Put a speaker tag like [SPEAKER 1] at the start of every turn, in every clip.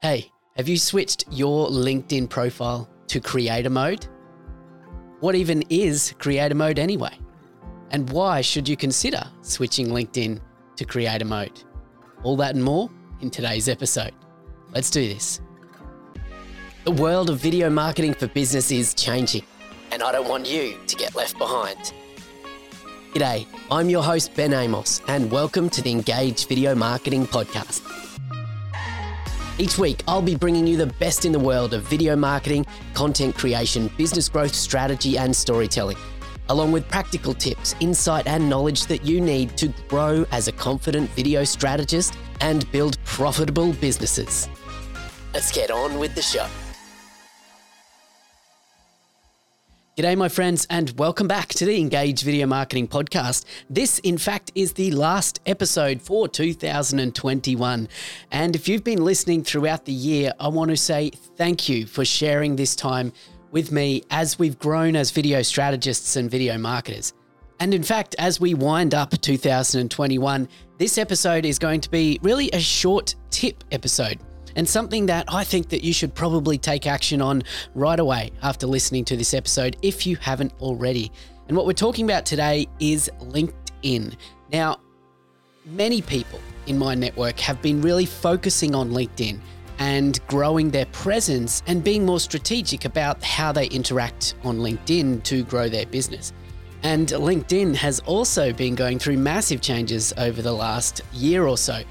[SPEAKER 1] Hey, have you switched your LinkedIn profile to creator mode? What even is creator mode anyway? And why should you consider switching LinkedIn to creator mode? All that and more in today's episode. Let's do this. The world of video marketing for business is changing, and I don't want you to get left behind. G'day, I'm your host, Ben Amos, and welcome to the Engage Video Marketing Podcast. Each week, I'll be bringing you the best in the world of video marketing, content creation, business growth strategy, and storytelling, along with practical tips, insight, and knowledge that you need to grow as a confident video strategist and build profitable businesses. Let's get on with the show. G'day, my friends, and welcome back to the Engage Video Marketing Podcast. This, in fact, is the last episode for 2021. And if you've been listening throughout the year, I want to say thank you for sharing this time with me as we've grown as video strategists and video marketers. And in fact, as we wind up 2021, this episode is going to be really a short tip episode and something that I think that you should probably take action on right away after listening to this episode if you haven't already. And what we're talking about today is LinkedIn. Now, many people in my network have been really focusing on LinkedIn and growing their presence and being more strategic about how they interact on LinkedIn to grow their business. And LinkedIn has also been going through massive changes over the last year or so.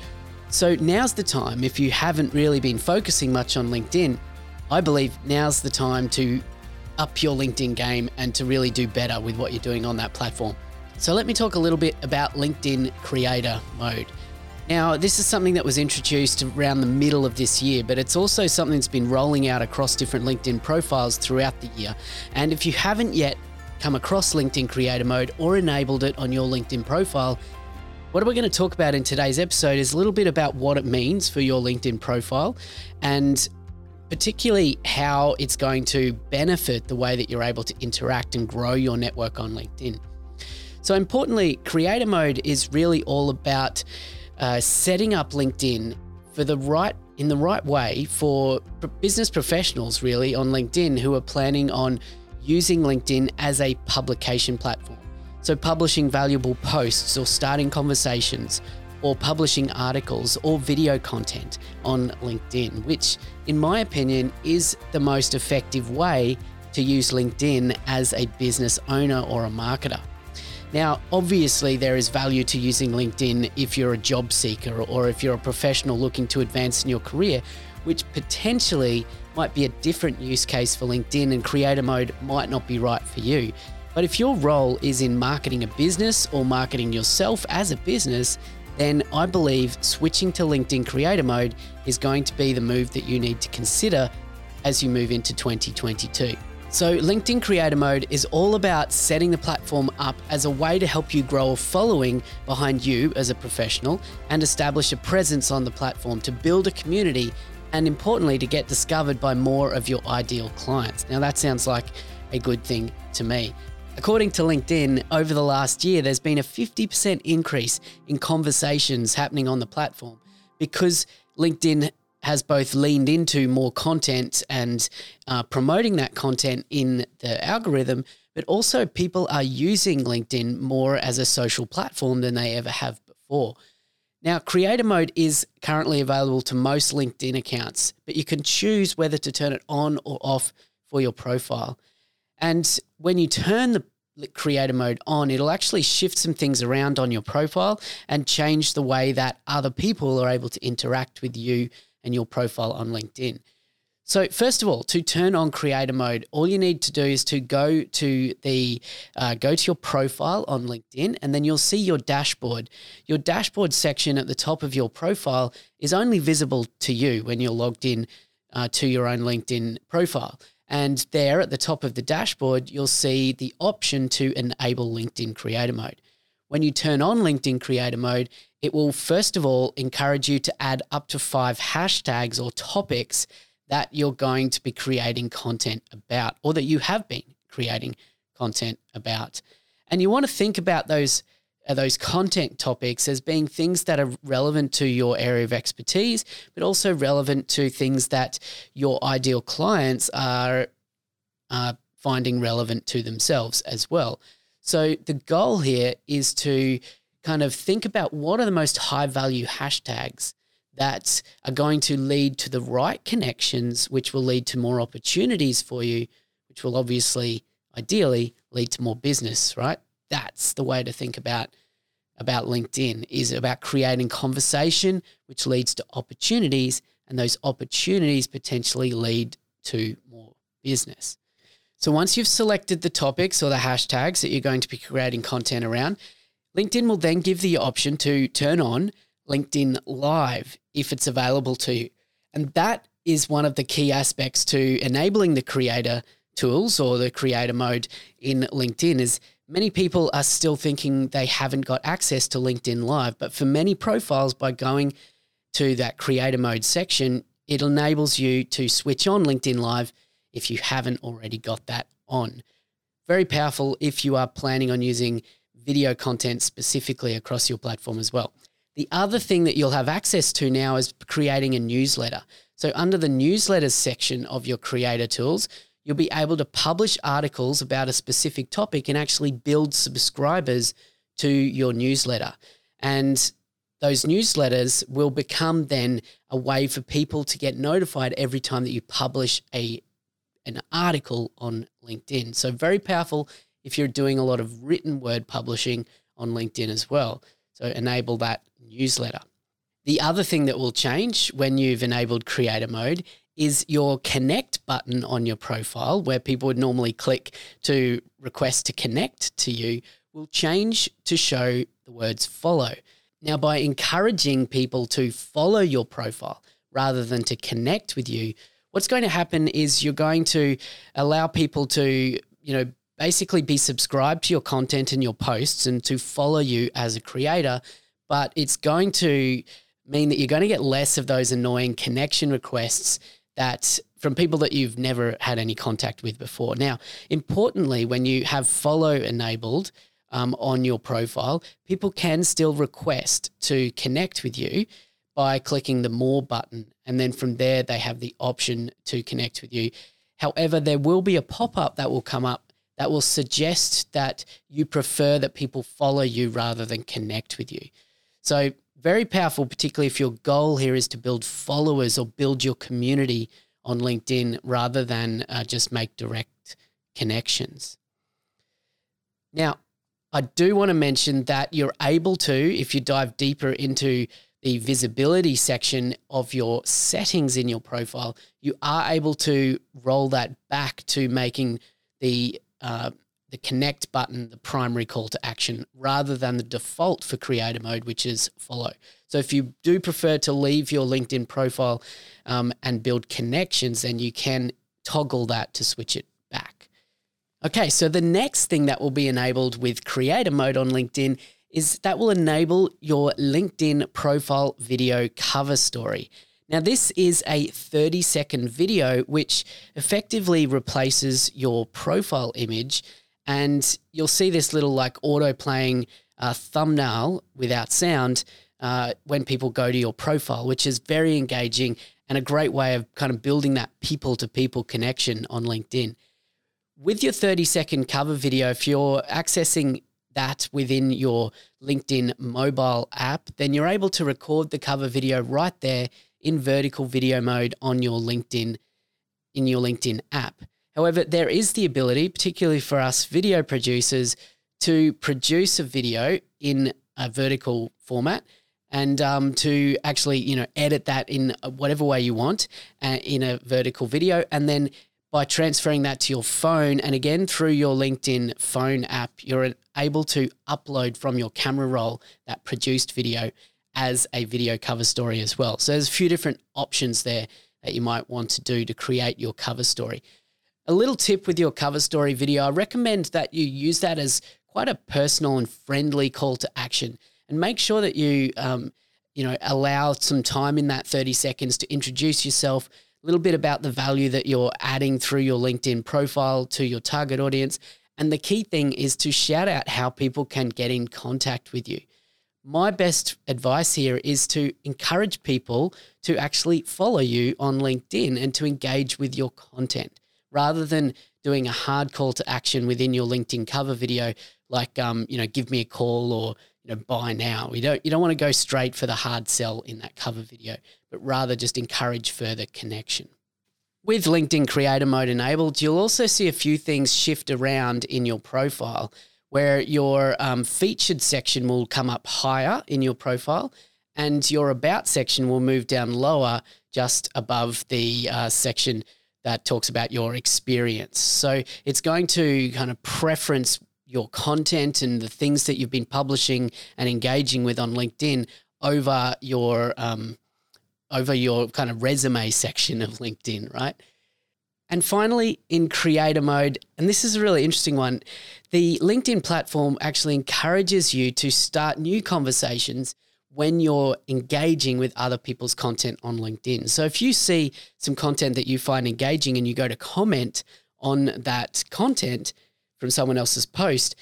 [SPEAKER 1] So now's the time, if you haven't really been focusing much on LinkedIn, I believe now's the time to up your LinkedIn game and to really do better with what you're doing on that platform. So let me talk a little bit about LinkedIn Creator Mode. Now, this is something that was introduced around the middle of this year, but it's also something that's been rolling out across different LinkedIn profiles throughout the year. And if you haven't yet come across LinkedIn Creator Mode or enabled it on your LinkedIn profile, what we're going to talk about in today's episode is a little bit about what it means for your LinkedIn profile and particularly how it's going to benefit the way that you're able to interact and grow your network on LinkedIn. So, importantly, creator mode is really all about uh, setting up LinkedIn for the right in the right way for business professionals really on LinkedIn who are planning on using LinkedIn as a publication platform. So, publishing valuable posts or starting conversations or publishing articles or video content on LinkedIn, which, in my opinion, is the most effective way to use LinkedIn as a business owner or a marketer. Now, obviously, there is value to using LinkedIn if you're a job seeker or if you're a professional looking to advance in your career, which potentially might be a different use case for LinkedIn and creator mode might not be right for you. But if your role is in marketing a business or marketing yourself as a business, then I believe switching to LinkedIn Creator Mode is going to be the move that you need to consider as you move into 2022. So, LinkedIn Creator Mode is all about setting the platform up as a way to help you grow a following behind you as a professional and establish a presence on the platform to build a community and, importantly, to get discovered by more of your ideal clients. Now, that sounds like a good thing to me. According to LinkedIn, over the last year, there's been a 50% increase in conversations happening on the platform because LinkedIn has both leaned into more content and uh, promoting that content in the algorithm, but also people are using LinkedIn more as a social platform than they ever have before. Now, creator mode is currently available to most LinkedIn accounts, but you can choose whether to turn it on or off for your profile. And when you turn the creator mode on, it'll actually shift some things around on your profile and change the way that other people are able to interact with you and your profile on LinkedIn. So, first of all, to turn on creator mode, all you need to do is to go to the uh, go to your profile on LinkedIn, and then you'll see your dashboard. Your dashboard section at the top of your profile is only visible to you when you're logged in uh, to your own LinkedIn profile. And there at the top of the dashboard, you'll see the option to enable LinkedIn Creator Mode. When you turn on LinkedIn Creator Mode, it will first of all encourage you to add up to five hashtags or topics that you're going to be creating content about or that you have been creating content about. And you want to think about those Uh, those content topics as being things that are relevant to your area of expertise, but also relevant to things that your ideal clients are, are finding relevant to themselves as well. So the goal here is to kind of think about what are the most high value hashtags that are going to lead to the right connections, which will lead to more opportunities for you, which will obviously, ideally, lead to more business, right? That's the way to think about about LinkedIn is about creating conversation which leads to opportunities and those opportunities potentially lead to more business. So once you've selected the topics or the hashtags that you're going to be creating content around, LinkedIn will then give the option to turn on LinkedIn Live if it's available to you. And that is one of the key aspects to enabling the creator tools or the creator mode in LinkedIn is many people are still thinking they haven't got access to LinkedIn Live, but for many profiles by going to that creator mode section, it enables you to switch on LinkedIn Live if you haven't already got that on. Very powerful if you are planning on using video content specifically across your platform as well. The other thing that you'll have access to now is creating a newsletter. So, under the newsletters section of your creator tools, you'll be able to publish articles about a specific topic and actually build subscribers to your newsletter. And those newsletters will become then a way for people to get notified every time that you publish a an article on LinkedIn. So very powerful if you're doing a lot of written word publishing on LinkedIn as well. So enable that newsletter. The other thing that will change when you've enabled creator mode is your connect button on your profile, where people would normally click to request to connect to you, will change to show the words follow. Now, by encouraging people to follow your profile rather than to connect with you, what's going to happen is you're going to allow people to, you know, basically be subscribed to your content and your posts and to follow you as a creator but it's going to mean that you're going to get less of those annoying connection requests that from people that you've never had any contact with before. Now, importantly, when you have follow enabled um, on your profile, people can still request to connect with you by clicking the more button. And then from there, they have the option to connect with you. However, there will be a pop up that will come up that will suggest that you prefer that people follow you rather than connect with you. So, very powerful, particularly if your goal here is to build followers or build your community on LinkedIn rather than uh, just make direct connections. Now, I do want to mention that you're able to, if you dive deeper into the visibility section of your settings in your profile, you are able to roll that back to making the uh, the connect button the primary call to action rather than the default for creator mode, which is follow. So if you do prefer to leave your LinkedIn profile um, and build connections, then you can toggle that to switch it back. Okay, so the next thing that will be enabled with creator mode on LinkedIn is that will enable your LinkedIn profile video cover story. Now, this is a 30 second video which effectively replaces your profile image and you'll see this little like auto playing uh, thumbnail without sound uh, when people go to your profile, which is very engaging and a great way of kind of building that people to people connection on LinkedIn. With your 30 second cover video, if you're accessing that within your LinkedIn mobile app, then you're able to record the cover video right there in vertical video mode on your LinkedIn in your LinkedIn app. However, there is the ability, particularly for us video producers, to produce a video in a vertical format and um, to actually, you know, edit that in whatever way you want uh, in a vertical video, and then by transferring that to your phone and again through your LinkedIn phone app, you're able to upload from your camera roll that produced video as a video cover story as well. So there's a few different options there that you might want to do to create your cover story. A little tip with your cover story video I recommend that you use that as quite a personal and friendly call to action. And make sure that you, um, you know, allow some time in that 30 seconds to introduce yourself, a little bit about the value that you're adding through your LinkedIn profile to your target audience, And the key thing is to shout out how people can get in contact with you. My best advice here is to encourage people to actually follow you on LinkedIn and to engage with your content rather than doing a hard call to action within your LinkedIn cover video, like um, you know, give me a call or you know, buy now. You don't you don't want to go straight for the hard sell in that cover video, but rather just encourage further connection. With LinkedIn Creator Mode enabled, you'll also see a few things shift around in your profile where your um, featured section will come up higher in your profile and your about section will move down lower just above the uh, section that talks about your experience. So it's going to kind of preference your content and the things that you've been publishing and engaging with on LinkedIn over your um, over your kind of resume section of LinkedIn, right? And finally, in creator mode, and this is a really interesting one, the LinkedIn platform actually encourages you to start new conversations when you're engaging with other people's content on LinkedIn. So if you see some content that you find engaging and you go to comment on that content from someone else's post,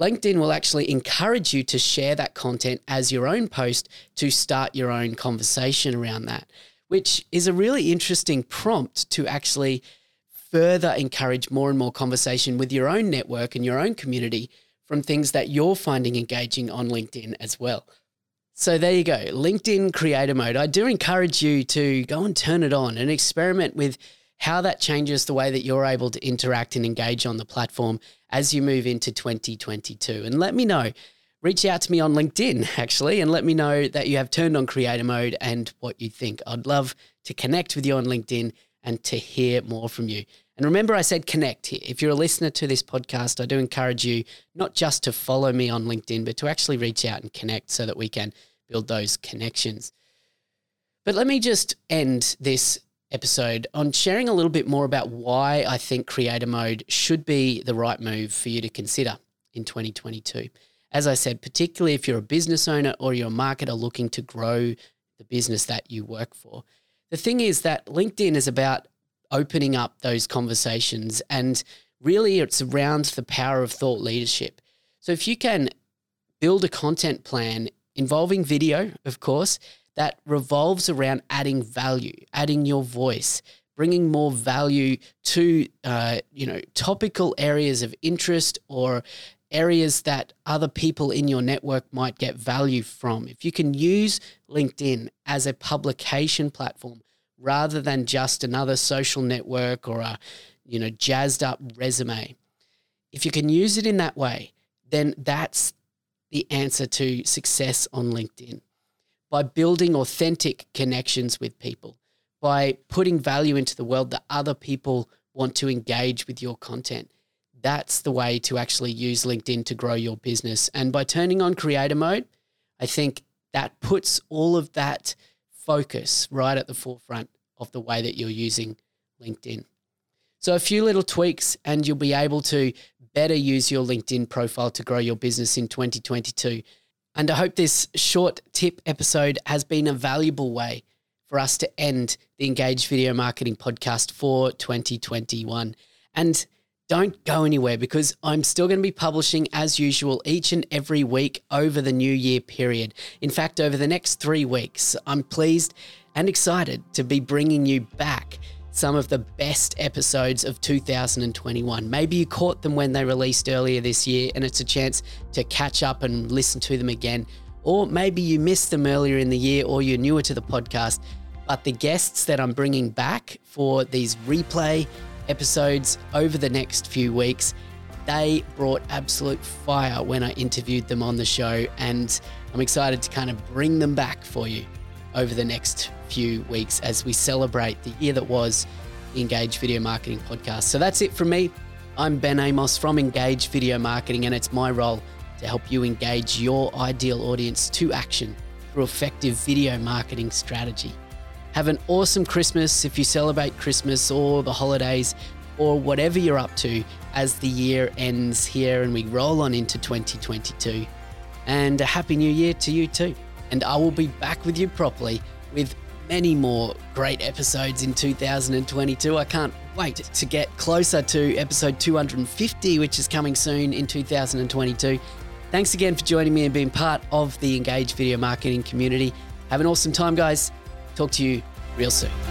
[SPEAKER 1] LinkedIn will actually encourage you to share that content as your own post to start your own conversation around that, which is a really interesting prompt to actually further encourage more and more conversation with your own network and your own community from things that you're finding engaging on LinkedIn as well. So there you go, LinkedIn creator mode. I do encourage you to go and turn it on and experiment with how that changes the way that you're able to interact and engage on the platform as you move into 2022. And let me know. Reach out to me on LinkedIn, actually, and let me know that you have turned on creator mode and what you think. I'd love to connect with you on LinkedIn and to hear more from you. And remember, I said connect here. If you're a listener to this podcast, I do encourage you not just to follow me on LinkedIn, but to actually reach out and connect so that we can build those connections. But let me just end this episode on sharing a little bit more about why I think creator mode should be the right move for you to consider in 2022. As I said, particularly if you're a business owner or you're a marketer looking to grow the business that you work for. The thing is that LinkedIn is about opening up those conversations and really it's around the power of thought leadership. So if you can build a content plan involving video, of course, that revolves around adding value, adding your voice, bringing more value to uh, you know topical areas of interest or areas that other people in your network might get value from. If you can use LinkedIn as a publication platform rather than just another social network or a you know jazzed up resume, if you can use it in that way, then that's the answer to success on LinkedIn by building authentic connections with people, by putting value into the world that other people want to engage with your content. That's the way to actually use LinkedIn to grow your business. And by turning on creator mode, I think that puts all of that focus right at the forefront of the way that you're using LinkedIn. So, a few little tweaks, and you'll be able to better use your LinkedIn profile to grow your business in 2022. And I hope this short tip episode has been a valuable way for us to end the Engage Video Marketing podcast for 2021. And don't go anywhere because I'm still going to be publishing as usual each and every week over the new year period. In fact, over the next three weeks, I'm pleased and excited to be bringing you back some of the best episodes of 2021. Maybe you caught them when they released earlier this year and it's a chance to catch up and listen to them again. Or maybe you missed them earlier in the year or you're newer to the podcast. But the guests that I'm bringing back for these replay episodes over the next few weeks, they brought absolute fire when I interviewed them on the show. And I'm excited to kind of bring them back for you over the next few weeks as we celebrate the year that was the Engage Video Marketing Podcast. So that's it from me. I'm Ben Amos from Engage Video Marketing, and it's my role to help you engage your ideal audience to action through effective video marketing strategy. Have an awesome Christmas if you celebrate Christmas or the holidays or whatever you're up to as the year ends here and we roll on into 2022. And a happy new year to you too. And I will be back with you properly with many more great episodes in 2022. I can't wait to get closer to episode 250, which is coming soon in 2022. Thanks again for joining me and being part of the Engage Video Marketing community. Have an awesome time, guys. Talk to you real soon.